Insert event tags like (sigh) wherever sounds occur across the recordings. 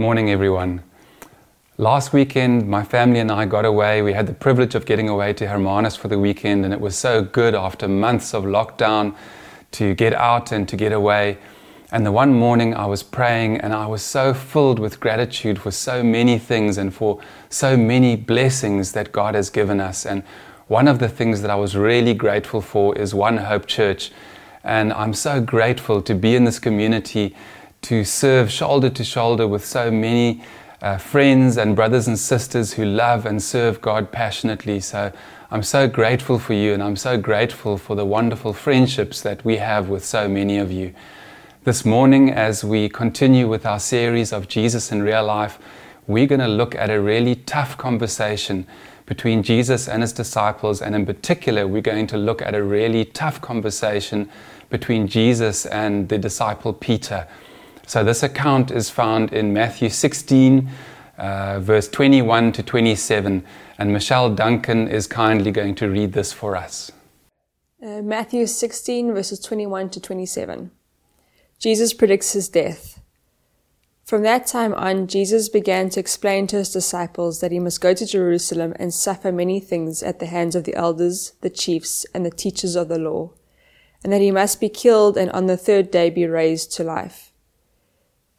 Morning, everyone. Last weekend, my family and I got away. We had the privilege of getting away to Hermanus for the weekend, and it was so good after months of lockdown to get out and to get away. And the one morning I was praying, and I was so filled with gratitude for so many things and for so many blessings that God has given us. And one of the things that I was really grateful for is One Hope Church. And I'm so grateful to be in this community, to serve shoulder to shoulder with so many uh, friends and brothers and sisters who love and serve God passionately. So I'm so grateful for you, and I'm so grateful for the wonderful friendships that we have with so many of you. This morning, as we continue with our series of Jesus in real life, we're going to look at a really tough conversation between Jesus and his disciples, and in particular, we're going to look at a really tough conversation between Jesus and the disciple Peter. So, this account is found in Matthew 16, uh, verse 21 to 27, and Michelle Duncan is kindly going to read this for us. Uh, Matthew 16, verses 21 to 27. Jesus predicts his death. From that time on, Jesus began to explain to his disciples that he must go to Jerusalem and suffer many things at the hands of the elders, the chiefs, and the teachers of the law, and that he must be killed and on the third day be raised to life.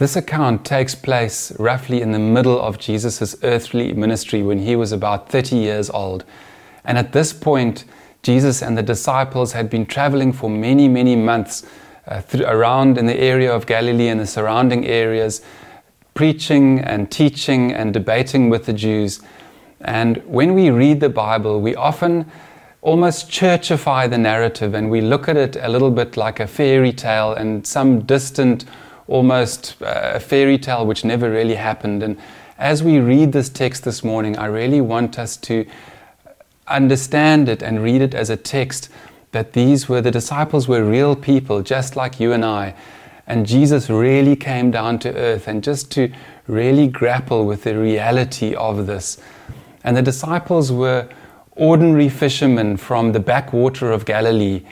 This account takes place roughly in the middle of Jesus' earthly ministry when he was about 30 years old. And at this point, Jesus and the disciples had been traveling for many, many months uh, around in the area of Galilee and the surrounding areas, preaching and teaching and debating with the Jews. And when we read the Bible, we often almost churchify the narrative and we look at it a little bit like a fairy tale and some distant almost uh, a fairy tale which never really happened. And as we read this text this morning, I really want us to understand it and read it as a text that these were the disciples were real people, just like you and I. And Jesus really came down to earth and just to really grapple with the reality of this. And the disciples were ordinary fishermen from the backwater of Galilee.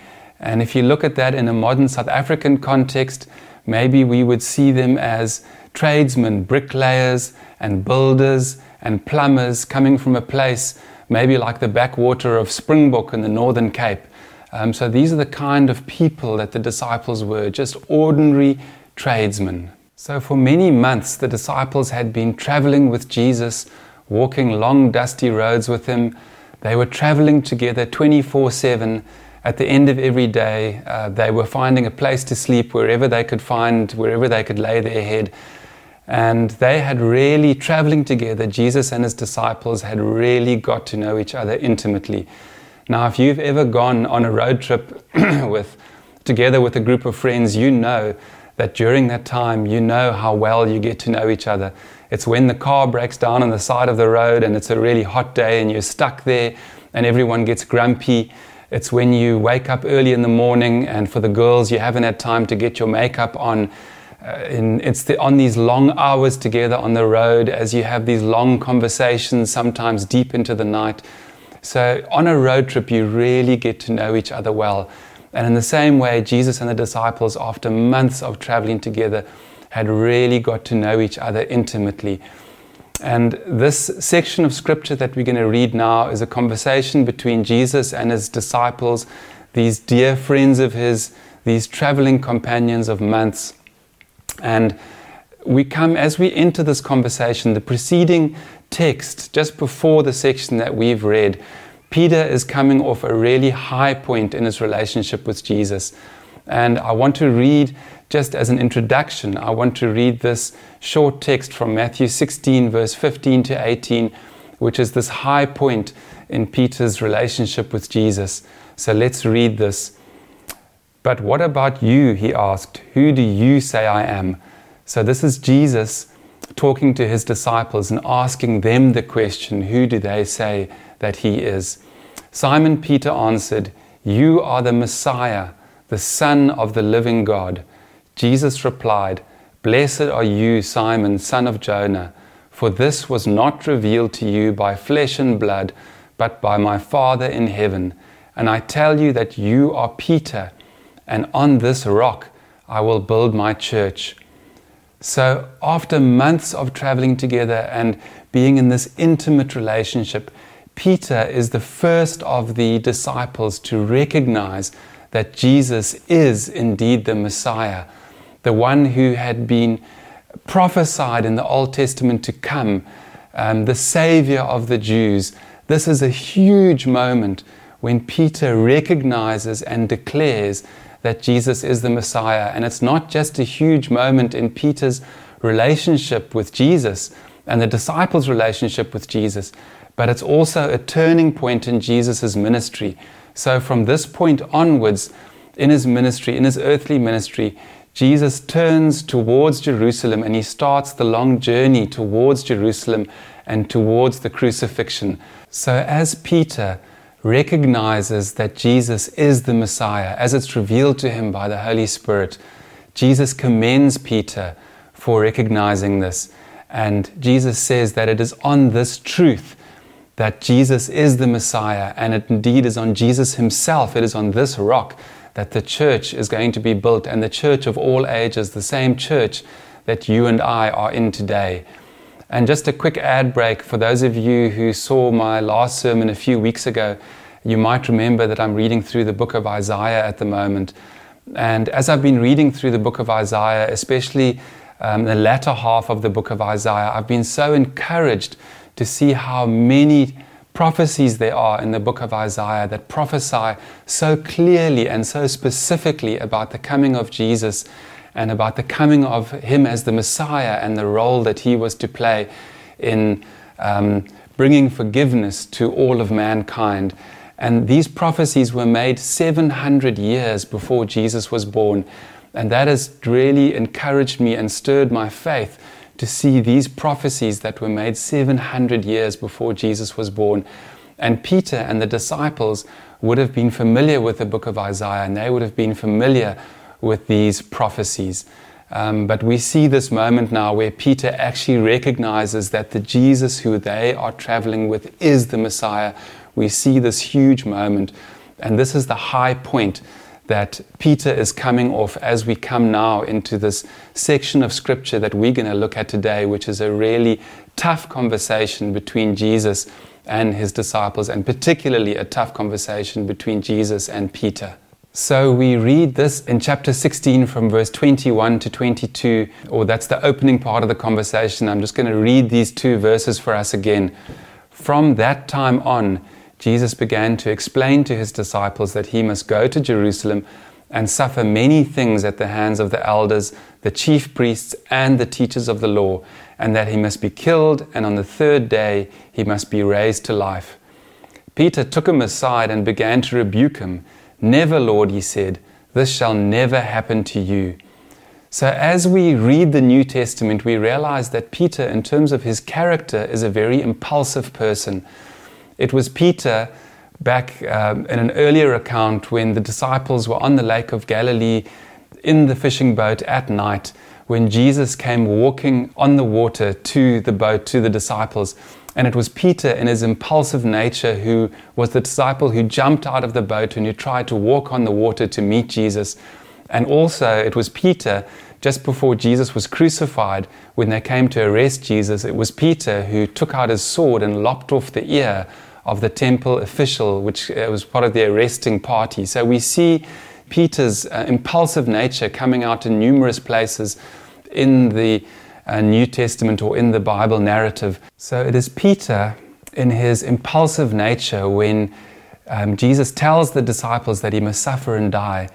And if you look at that in a modern South African context, Maybe we would see them as tradesmen, bricklayers, and builders and plumbers coming from a place maybe like the backwater of Springbok in the Northern Cape. Um, so these are the kind of people that the disciples were, just ordinary tradesmen. So for many months, the disciples had been traveling with Jesus, walking long, dusty roads with him. They were traveling together 24 7 at the end of every day, uh, they were finding a place to sleep wherever they could find, wherever they could lay their head. And they had really, traveling together, Jesus and his disciples had really got to know each other intimately. Now, if you've ever gone on a road trip (clears throat) with, together with a group of friends, you know that during that time, you know how well you get to know each other. It's when the car breaks down on the side of the road and it's a really hot day and you're stuck there and everyone gets grumpy it's when you wake up early in the morning, and for the girls, you haven't had time to get your makeup on. Uh, in, it's the, on these long hours together on the road as you have these long conversations, sometimes deep into the night. So, on a road trip, you really get to know each other well. And in the same way, Jesus and the disciples, after months of traveling together, had really got to know each other intimately. And this section of scripture that we're going to read now is a conversation between Jesus and his disciples, these dear friends of his, these traveling companions of months. And we come, as we enter this conversation, the preceding text, just before the section that we've read, Peter is coming off a really high point in his relationship with Jesus. And I want to read, just as an introduction, I want to read this short text from Matthew 16, verse 15 to 18, which is this high point in Peter's relationship with Jesus. So let's read this. But what about you? He asked. Who do you say I am? So this is Jesus talking to his disciples and asking them the question Who do they say that he is? Simon Peter answered, You are the Messiah, the Son of the living God. Jesus replied, Blessed are you, Simon, son of Jonah, for this was not revealed to you by flesh and blood, but by my Father in heaven. And I tell you that you are Peter, and on this rock I will build my church. So, after months of traveling together and being in this intimate relationship, Peter is the first of the disciples to recognize that Jesus is indeed the Messiah, the one who had been prophesied in the Old Testament to come, um, the Savior of the Jews. This is a huge moment when Peter recognizes and declares that Jesus is the Messiah. And it's not just a huge moment in Peter's relationship with Jesus and the disciples' relationship with Jesus, but it's also a turning point in Jesus' ministry. So from this point onwards, in his ministry, in his earthly ministry, Jesus turns towards Jerusalem and he starts the long journey towards Jerusalem and towards the crucifixion. So, as Peter recognizes that Jesus is the Messiah, as it's revealed to him by the Holy Spirit, Jesus commends Peter for recognizing this. And Jesus says that it is on this truth that Jesus is the Messiah, and it indeed is on Jesus himself, it is on this rock that the church is going to be built, and the church of all ages, the same church that you and I are in today. And just a quick ad break for those of you who saw my last sermon a few weeks ago, you might remember that I'm reading through the book of Isaiah at the moment. And as I've been reading through the book of Isaiah, especially um, the latter half of the book of Isaiah, I've been so encouraged to see how many prophecies there are in the book of Isaiah that prophesy so clearly and so specifically about the coming of Jesus and about the coming of him as the Messiah and the role that he was to play in um, bringing forgiveness to all of mankind. And these prophecies were made 700 years before Jesus was born. And that has really encouraged me and stirred my faith to see these prophecies that were made 700 years before Jesus was born. And Peter and the disciples would have been familiar with the book of Isaiah and they would have been familiar with these prophecies. Um, but we see this moment now where Peter actually recognizes that the Jesus who they are traveling with is the Messiah. We see this huge moment, and this is the high point that Peter is coming off as we come now into this section of scripture that we're going to look at today, which is a really tough conversation between Jesus and his disciples, and particularly a tough conversation between Jesus and Peter. So we read this in chapter 16 from verse 21 to 22, or that's the opening part of the conversation. I'm just going to read these two verses for us again. From that time on, Jesus began to explain to his disciples that he must go to Jerusalem and suffer many things at the hands of the elders, the chief priests, and the teachers of the law, and that he must be killed, and on the third day he must be raised to life. Peter took him aside and began to rebuke him. Never, Lord, he said, this shall never happen to you. So, as we read the New Testament, we realize that Peter, in terms of his character, is a very impulsive person. It was Peter back um, in an earlier account when the disciples were on the Lake of Galilee in the fishing boat at night when Jesus came walking on the water to the boat to the disciples. And it was Peter, in his impulsive nature, who was the disciple who jumped out of the boat and who tried to walk on the water to meet Jesus. And also, it was Peter, just before Jesus was crucified, when they came to arrest Jesus, it was Peter who took out his sword and lopped off the ear of the temple official, which uh, was part of the arresting party. So we see Peter's uh, impulsive nature coming out in numerous places in the uh, New Testament or in the Bible narrative. So it is Peter in his impulsive nature when um, Jesus tells the disciples that he must suffer and die.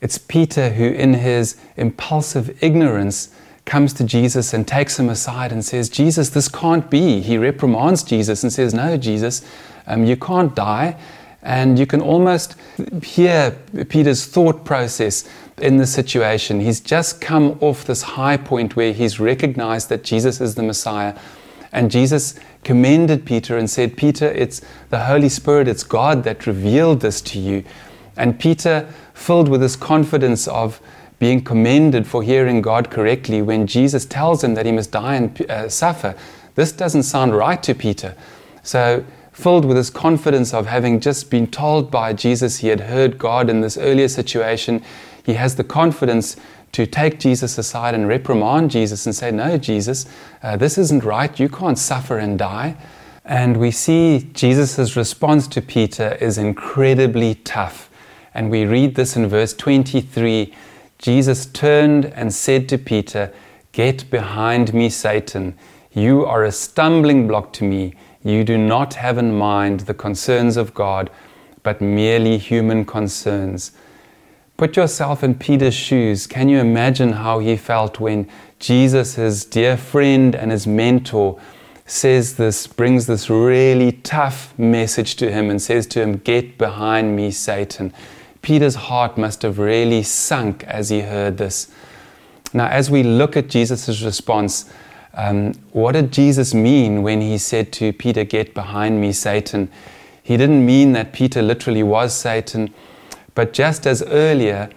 It's Peter who, in his impulsive ignorance, comes to Jesus and takes him aside and says, Jesus, this can't be. He reprimands Jesus and says, No, Jesus, um, you can't die. And you can almost hear Peter's thought process in the situation. He's just come off this high point where he's recognized that Jesus is the Messiah. And Jesus commended Peter and said, Peter, it's the Holy Spirit, it's God that revealed this to you. And Peter, filled with this confidence of being commended for hearing God correctly, when Jesus tells him that he must die and uh, suffer, this doesn't sound right to Peter. So, filled with this confidence of having just been told by Jesus he had heard God in this earlier situation, he has the confidence to take Jesus aside and reprimand Jesus and say, No, Jesus, uh, this isn't right. You can't suffer and die. And we see Jesus' response to Peter is incredibly tough. And we read this in verse 23 Jesus turned and said to Peter, Get behind me, Satan. You are a stumbling block to me. You do not have in mind the concerns of God, but merely human concerns. Put yourself in Peter's shoes. Can you imagine how he felt when Jesus, his dear friend and his mentor, says this, brings this really tough message to him and says to him, Get behind me, Satan. Peter's heart must have really sunk as he heard this. Now, as we look at Jesus' response, um, what did Jesus mean when he said to Peter, Get behind me, Satan? He didn't mean that Peter literally was Satan but just as earlier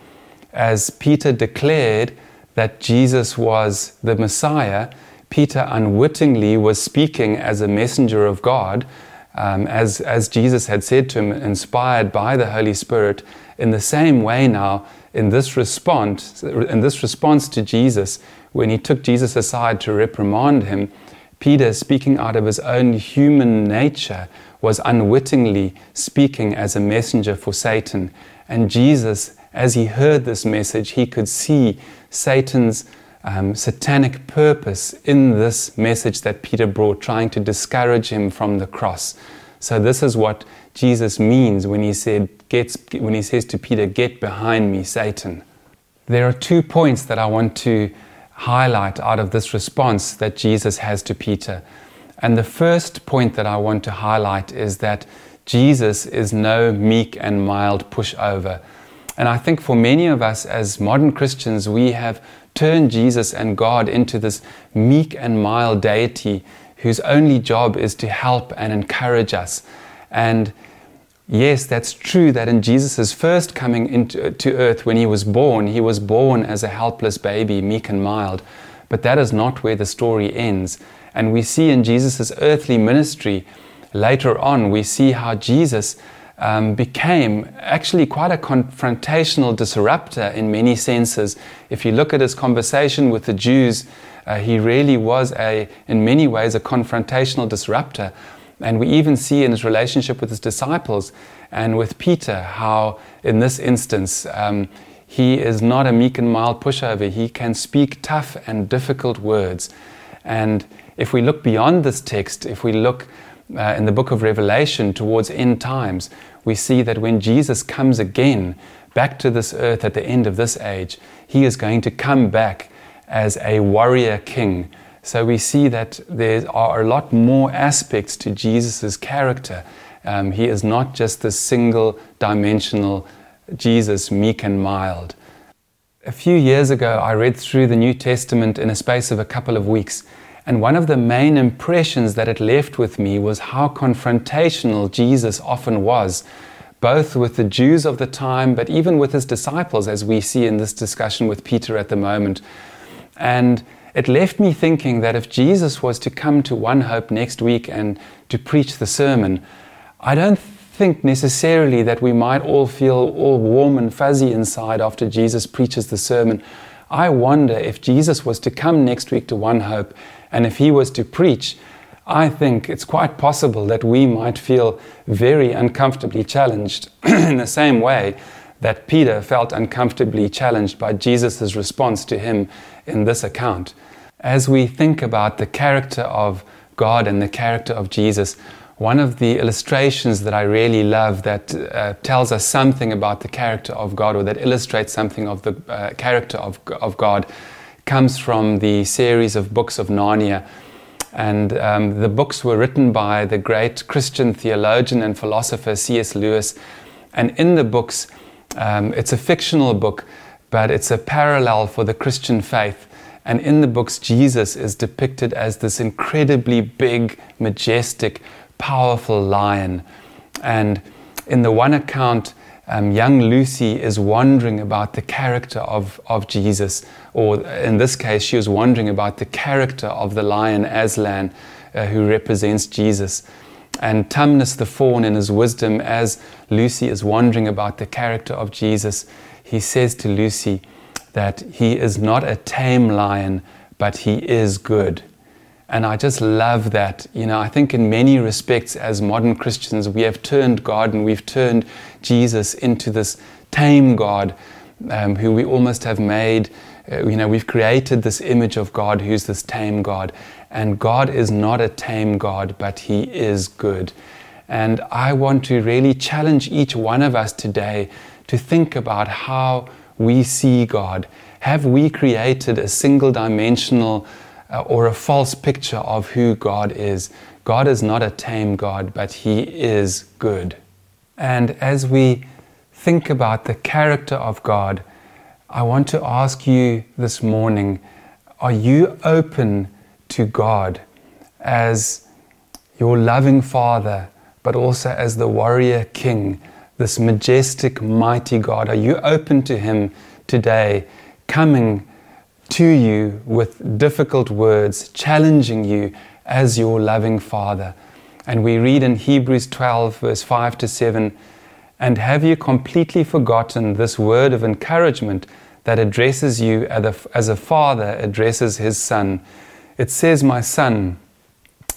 as Peter declared that Jesus was the Messiah, Peter unwittingly was speaking as a messenger of God, um, as, as Jesus had said to him, inspired by the Holy Spirit. In the same way, now, in this response, in this response to Jesus, when he took Jesus aside to reprimand him, Peter, speaking out of his own human nature, was unwittingly speaking as a messenger for Satan. And Jesus, as he heard this message, he could see Satan's um, satanic purpose in this message that Peter brought, trying to discourage him from the cross. So this is what Jesus means when he said, Get, when he says to Peter, "Get behind me, Satan." There are two points that I want to highlight out of this response that Jesus has to Peter. And the first point that I want to highlight is that Jesus is no meek and mild pushover. And I think for many of us as modern Christians, we have turned Jesus and God into this meek and mild deity whose only job is to help and encourage us. And yes, that's true that in Jesus' first coming into to earth, when he was born, he was born as a helpless baby, meek and mild. But that is not where the story ends. And we see in Jesus' earthly ministry later on, we see how Jesus um, became actually quite a confrontational disruptor in many senses. If you look at his conversation with the Jews, uh, he really was a, in many ways, a confrontational disruptor. And we even see in his relationship with his disciples and with Peter how, in this instance, um, he is not a meek and mild pushover. He can speak tough and difficult words. And if we look beyond this text, if we look uh, in the book of Revelation towards end times, we see that when Jesus comes again back to this earth at the end of this age, he is going to come back as a warrior king. So we see that there are a lot more aspects to Jesus' character. Um, he is not just the single dimensional Jesus, meek and mild. A few years ago, I read through the New Testament in a space of a couple of weeks. And one of the main impressions that it left with me was how confrontational Jesus often was, both with the Jews of the time, but even with his disciples, as we see in this discussion with Peter at the moment. And it left me thinking that if Jesus was to come to One Hope next week and to preach the sermon, I don't think necessarily that we might all feel all warm and fuzzy inside after Jesus preaches the sermon. I wonder if Jesus was to come next week to One Hope and if he was to preach, I think it's quite possible that we might feel very uncomfortably challenged (clears throat) in the same way that Peter felt uncomfortably challenged by Jesus' response to him in this account. As we think about the character of God and the character of Jesus, one of the illustrations that I really love that uh, tells us something about the character of God or that illustrates something of the uh, character of, of God comes from the series of books of Narnia. And um, the books were written by the great Christian theologian and philosopher C.S. Lewis. And in the books, um, it's a fictional book, but it's a parallel for the Christian faith. And in the books, Jesus is depicted as this incredibly big, majestic, powerful lion. And in the one account, um, young Lucy is wondering about the character of, of Jesus, or in this case, she was wondering about the character of the lion Aslan, uh, who represents Jesus. And Tumnus the faun, in his wisdom, as Lucy is wondering about the character of Jesus, he says to Lucy that he is not a tame lion, but he is good. And I just love that. You know, I think in many respects, as modern Christians, we have turned God and we've turned Jesus into this tame God um, who we almost have made. Uh, you know, we've created this image of God who's this tame God. And God is not a tame God, but He is good. And I want to really challenge each one of us today to think about how we see God. Have we created a single dimensional uh, or a false picture of who God is. God is not a tame God, but He is good. And as we think about the character of God, I want to ask you this morning are you open to God as your loving Father, but also as the warrior King, this majestic, mighty God? Are you open to Him today, coming to you with difficult words, challenging you as your loving Father. And we read in Hebrews 12, verse 5 to 7 And have you completely forgotten this word of encouragement that addresses you as a father addresses his son? It says, My son,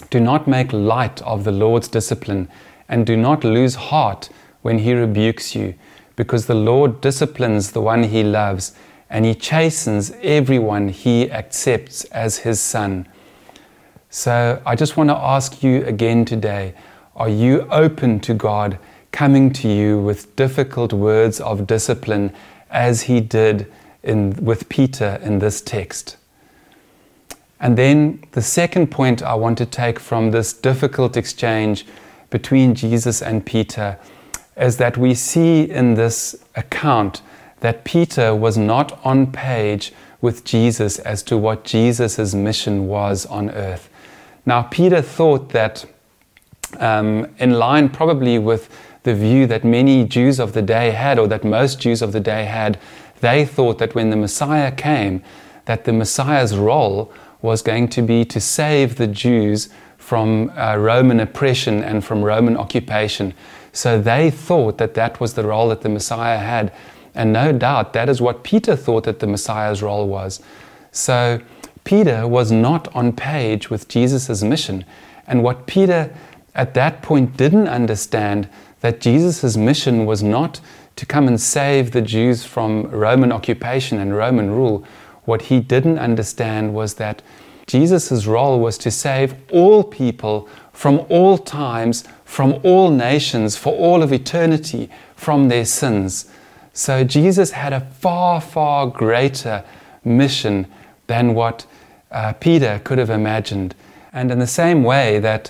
do not make light of the Lord's discipline, and do not lose heart when he rebukes you, because the Lord disciplines the one he loves and he chastens everyone he accepts as his son. So I just want to ask you again today are you open to God coming to you with difficult words of discipline as he did in, with Peter in this text? And then the second point I want to take from this difficult exchange between Jesus and Peter is that we see in this account that Peter was not on page with Jesus as to what Jesus' mission was on earth. Now, Peter thought that, um, in line probably with the view that many Jews of the day had, or that most Jews of the day had, they thought that when the Messiah came, that the Messiah's role was going to be to save the Jews from uh, Roman oppression and from Roman occupation. So they thought that that was the role that the Messiah had. And no doubt that is what Peter thought that the Messiah's role was. So Peter was not on page with Jesus' mission. And what Peter at that point didn't understand that Jesus' mission was not to come and save the Jews from Roman occupation and Roman rule. What he didn't understand was that Jesus' role was to save all people from all times, from all nations, for all of eternity, from their sins. So Jesus had a far, far greater mission than what uh, Peter could have imagined. And in the same way that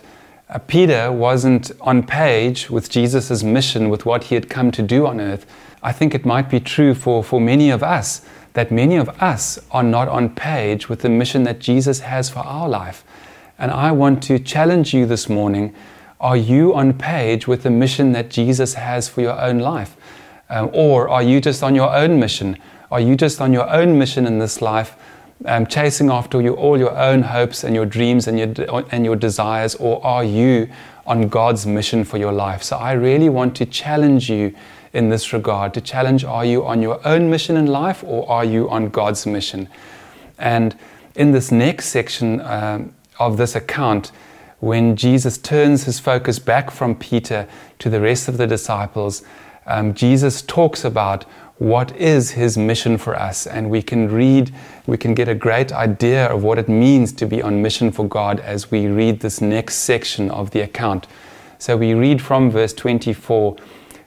Peter wasn't on page with Jesus' mission, with what he had come to do on earth, I think it might be true for, for many of us that many of us are not on page with the mission that Jesus has for our life. And I want to challenge you this morning are you on page with the mission that Jesus has for your own life? Um, or are you just on your own mission? Are you just on your own mission in this life, um, chasing after you, all your own hopes and your dreams and your, and your desires? Or are you on God's mission for your life? So I really want to challenge you in this regard to challenge are you on your own mission in life or are you on God's mission? And in this next section um, of this account, when Jesus turns his focus back from Peter to the rest of the disciples, um, Jesus talks about what is his mission for us, and we can read, we can get a great idea of what it means to be on mission for God as we read this next section of the account. So we read from verse 24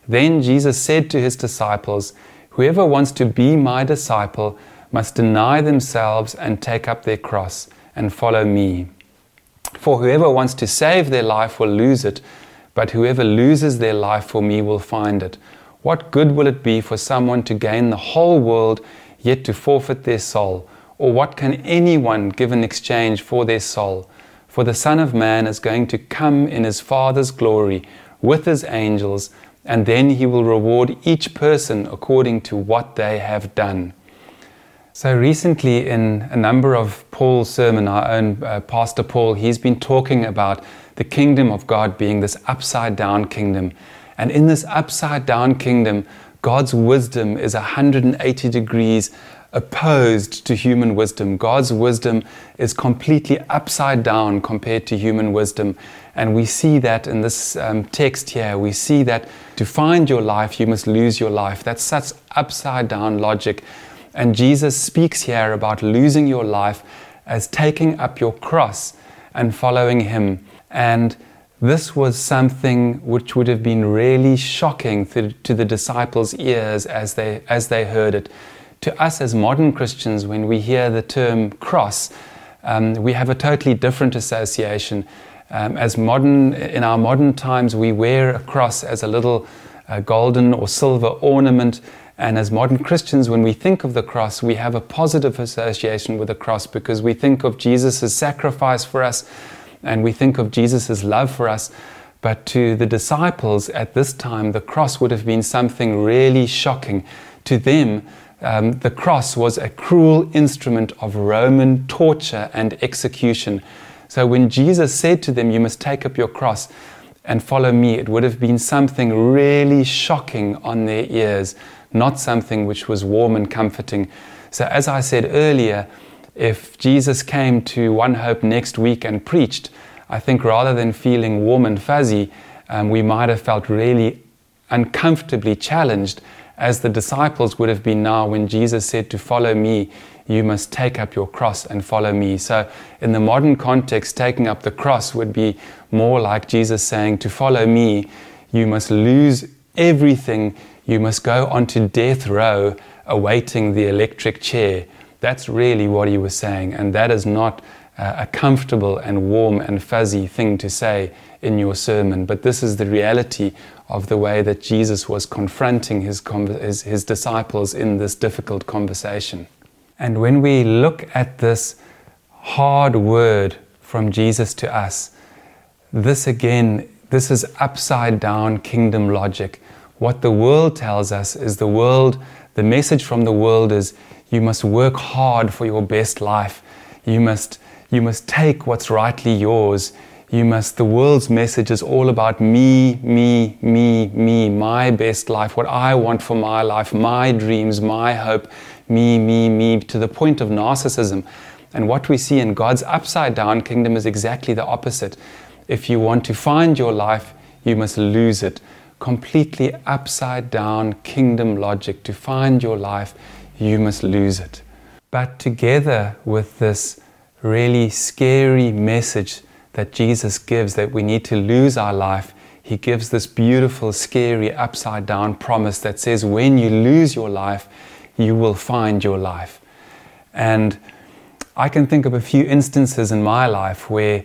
Then Jesus said to his disciples, Whoever wants to be my disciple must deny themselves and take up their cross and follow me. For whoever wants to save their life will lose it, but whoever loses their life for me will find it. What good will it be for someone to gain the whole world yet to forfeit their soul? Or what can anyone give in exchange for their soul? For the Son of Man is going to come in his Father's glory with his angels, and then he will reward each person according to what they have done. So recently, in a number of Paul's sermon, our own uh, Pastor Paul, he's been talking about the kingdom of God being this upside down kingdom. And in this upside down kingdom, God's wisdom is 180 degrees opposed to human wisdom. God's wisdom is completely upside down compared to human wisdom. And we see that in this um, text here. We see that to find your life, you must lose your life. That's such upside down logic. And Jesus speaks here about losing your life as taking up your cross and following Him. And this was something which would have been really shocking to, to the disciples' ears as they, as they heard it to us as modern Christians, when we hear the term cross, um, we have a totally different association. Um, as modern, in our modern times, we wear a cross as a little uh, golden or silver ornament. And as modern Christians, when we think of the cross, we have a positive association with the cross because we think of Jesus' sacrifice for us and we think of Jesus' love for us. But to the disciples at this time, the cross would have been something really shocking. To them, um, the cross was a cruel instrument of Roman torture and execution. So when Jesus said to them, You must take up your cross and follow me, it would have been something really shocking on their ears, not something which was warm and comforting. So, as I said earlier, if Jesus came to One Hope next week and preached, I think rather than feeling warm and fuzzy, um, we might have felt really uncomfortably challenged as the disciples would have been now when Jesus said, To follow me, you must take up your cross and follow me. So, in the modern context, taking up the cross would be more like Jesus saying, To follow me, you must lose everything, you must go onto death row awaiting the electric chair. That's really what he was saying, and that is not uh, a comfortable and warm and fuzzy thing to say in your sermon, but this is the reality of the way that Jesus was confronting his, his, his, disciples in this difficult conversation. And when we look at this hard word from Jesus to us, this again, this is upside down kingdom logic. What the world tells us is the world, the message from the world is you must work hard for your best life. You must, you must take what's rightly yours you must, the world's message is all about me, me, me, me, my best life, what I want for my life, my dreams, my hope, me, me, me, to the point of narcissism. And what we see in God's upside down kingdom is exactly the opposite. If you want to find your life, you must lose it. Completely upside down kingdom logic. To find your life, you must lose it. But together with this really scary message that Jesus gives that we need to lose our life, he gives this beautiful, scary, upside down promise that says, when you lose your life, you will find your life. And I can think of a few instances in my life where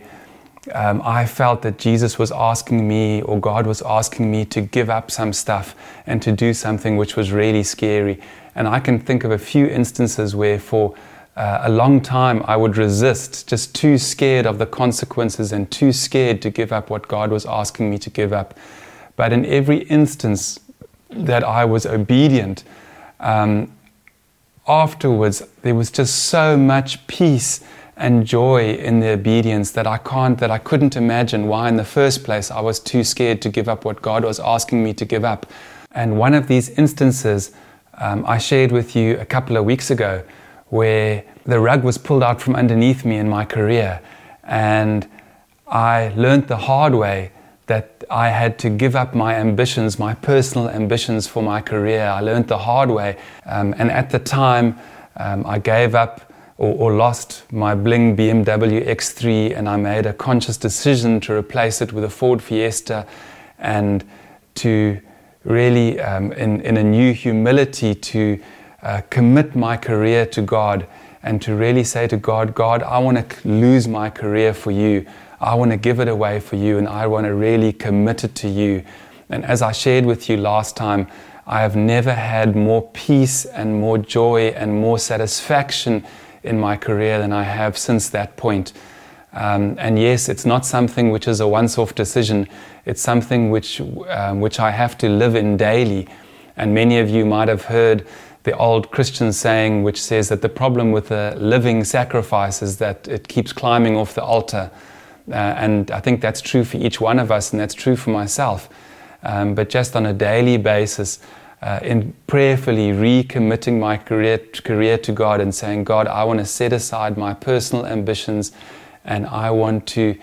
um, I felt that Jesus was asking me, or God was asking me, to give up some stuff and to do something which was really scary. And I can think of a few instances where, for uh, a long time I would resist, just too scared of the consequences and too scared to give up what God was asking me to give up. But in every instance that I was obedient, um, afterwards there was just so much peace and joy in the obedience that I can't, that I couldn't imagine why in the first place I was too scared to give up what God was asking me to give up. And one of these instances um, I shared with you a couple of weeks ago where the rug was pulled out from underneath me in my career. And I learned the hard way that I had to give up my ambitions, my personal ambitions for my career. I learned the hard way. Um, and at the time, um, I gave up or, or lost my bling BMW X3 and I made a conscious decision to replace it with a Ford Fiesta and to really, um, in, in a new humility, to uh, commit my career to God and to really say to God, God, I want to lose my career for you. I want to give it away for you and I want to really commit it to you. And as I shared with you last time, I have never had more peace and more joy and more satisfaction in my career than I have since that point. Um, and yes, it's not something which is a once off decision, it's something which, um, which I have to live in daily. And many of you might have heard the old Christian saying, which says that the problem with a living sacrifice is that it keeps climbing off the altar. Uh, and I think that's true for each one of us, and that's true for myself. Um, but just on a daily basis, uh, in prayerfully recommitting my career, career to God and saying, God, I want to set aside my personal ambitions and I want to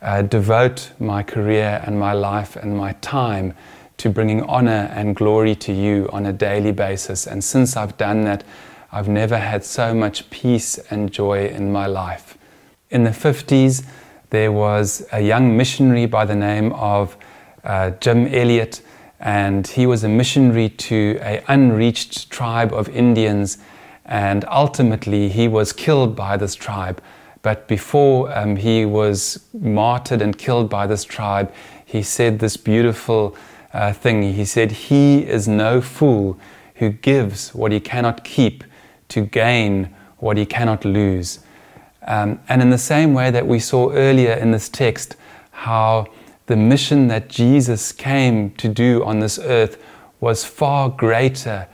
uh, devote my career and my life and my time to bringing honor and glory to you on a daily basis. And since I've done that, I've never had so much peace and joy in my life. In the 50s, there was a young missionary by the name of uh, Jim Elliot and he was a missionary to an unreached tribe of Indians, and ultimately he was killed by this tribe. But before um, he was martyred and killed by this tribe, he said this beautiful uh, thing. He said, He is no fool who gives what he cannot keep to gain what he cannot lose. Um, and in the same way that we saw earlier in this text, how the mission that Jesus came to do on this earth was far greater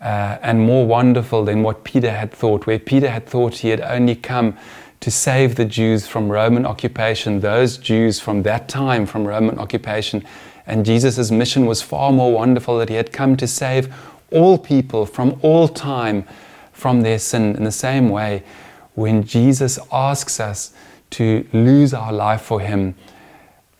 uh, and more wonderful than what Peter had thought, where Peter had thought he had only come to save the Jews from Roman occupation, those Jews from that time from Roman occupation. And Jesus' mission was far more wonderful that he had come to save all people from all time from their sin. In the same way, when Jesus asks us to lose our life for him,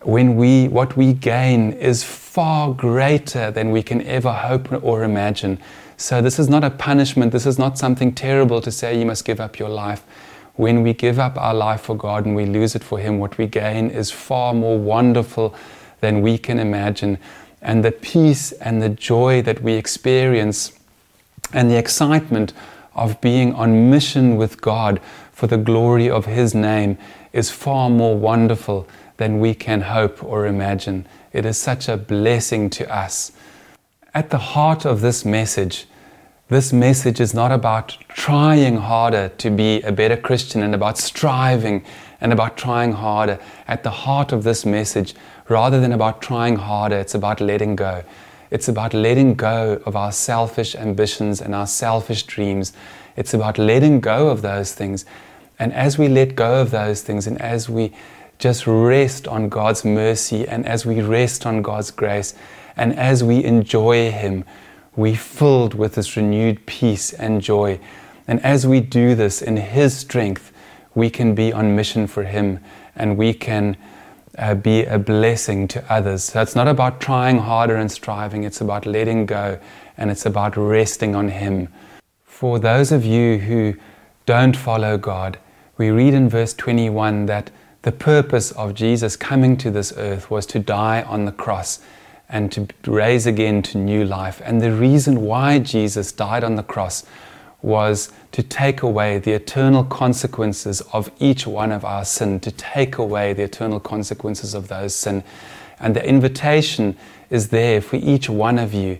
when we, what we gain is far greater than we can ever hope or imagine. So, this is not a punishment. This is not something terrible to say you must give up your life. When we give up our life for God and we lose it for Him, what we gain is far more wonderful than we can imagine. And the peace and the joy that we experience and the excitement of being on mission with God for the glory of His name is far more wonderful than we can hope or imagine. It is such a blessing to us. At the heart of this message, this message is not about trying harder to be a better Christian and about striving and about trying harder. At the heart of this message, rather than about trying harder, it's about letting go. It's about letting go of our selfish ambitions and our selfish dreams. It's about letting go of those things. And as we let go of those things and as we just rest on God's mercy and as we rest on God's grace and as we enjoy Him, we're filled with this renewed peace and joy. And as we do this in His strength, we can be on mission for Him and we can uh, be a blessing to others. So it's not about trying harder and striving, it's about letting go and it's about resting on Him. For those of you who don't follow God, we read in verse 21 that the purpose of Jesus coming to this earth was to die on the cross and to raise again to new life. And the reason why Jesus died on the cross was to take away the eternal consequences of each one of our sin, to take away the eternal consequences of those sin. And the invitation is there for each one of you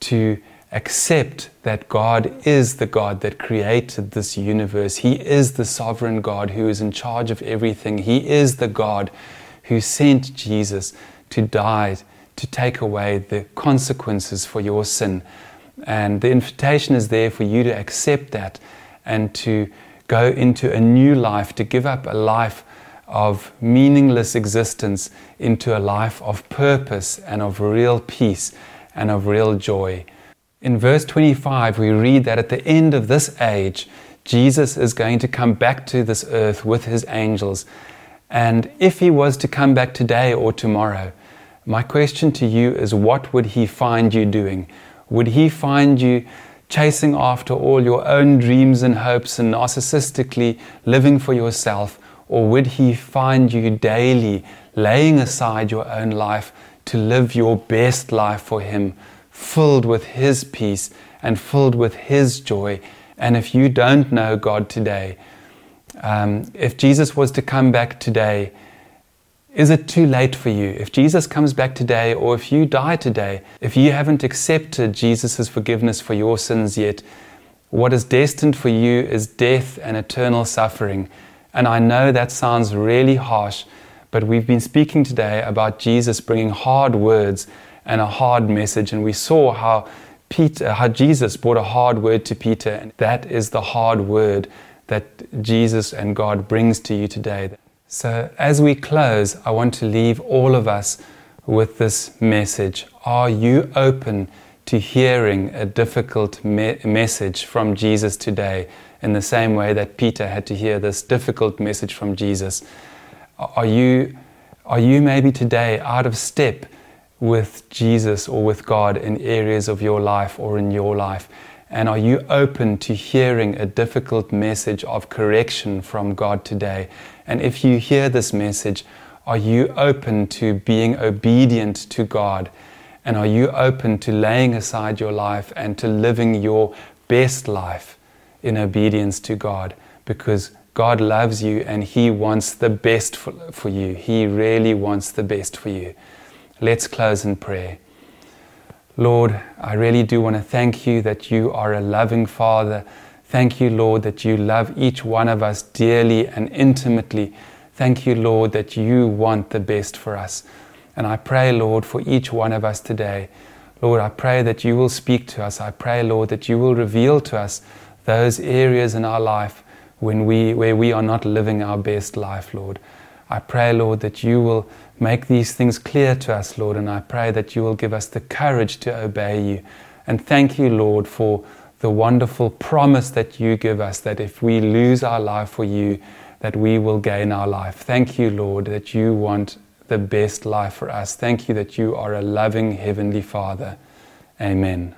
to accept that God is the God that created this universe. He is the sovereign God who is in charge of everything. He is the God who sent Jesus to die to take away the consequences for your sin. And the invitation is there for you to accept that and to go into a new life, to give up a life of meaningless existence into a life of purpose and of real peace and of real joy. In verse 25, we read that at the end of this age, Jesus is going to come back to this earth with his angels. And if he was to come back today or tomorrow, my question to you is what would he find you doing? Would he find you chasing after all your own dreams and hopes and narcissistically living for yourself? Or would He find you daily laying aside your own life to live your best life for Him, filled with His peace and filled with His joy? And if you don't know God today, um, if Jesus was to come back today, is it too late for you? If Jesus comes back today, or if you die today, if you haven't accepted Jesus' forgiveness for your sins yet, what is destined for you is death and eternal suffering. And I know that sounds really harsh, but we've been speaking today about Jesus bringing hard words and a hard message, and we saw how Peter, how Jesus brought a hard word to Peter, and that is the hard word that Jesus and God brings to you today. So, as we close, I want to leave all of us with this message. Are you open to hearing a difficult me- message from Jesus today in the same way that Peter had to hear this difficult message from Jesus? Are you, are you maybe today out of step with Jesus or with God in areas of your life or in your life? And are you open to hearing a difficult message of correction from God today? And if you hear this message, are you open to being obedient to God? And are you open to laying aside your life and to living your best life in obedience to God? Because God loves you and He wants the best for, you. He really wants the best for you. Let's close in prayer. Lord, I really do want to thank you that you are a loving Father. Thank you, Lord, that you love each one of us dearly and intimately. Thank you, Lord, that you want the best for us. And I pray, Lord, for each one of us today. Lord, I pray that you will speak to us. I pray, Lord, that you will reveal to us those areas in our life when we, where we are not living our best life, Lord. I pray, Lord, that you will make these things clear to us, Lord, and I pray that you will give us the courage to obey you. And thank you, Lord, for the wonderful promise that you give us that if we lose our life for you, that we will gain our life. Thank you, Lord, that you want the best life for us. Thank you that you are a loving Heavenly Father. Amen.